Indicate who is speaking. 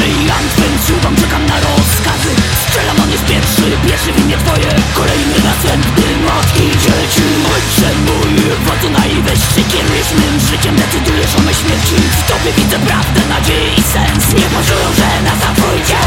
Speaker 1: Sprzyjam twym cudom, czekam na rozkazy. Strzelam, on jest pierwszy, pierwszy w imię twoje. Kolejny następny, matki, dzieci Ojcze mój, władzu najwyższy Kierujesz mym życiem, decydujesz o mej śmierci W tobie widzę prawdę, nadzieję i sens. Nie pożują, że na zapójdzie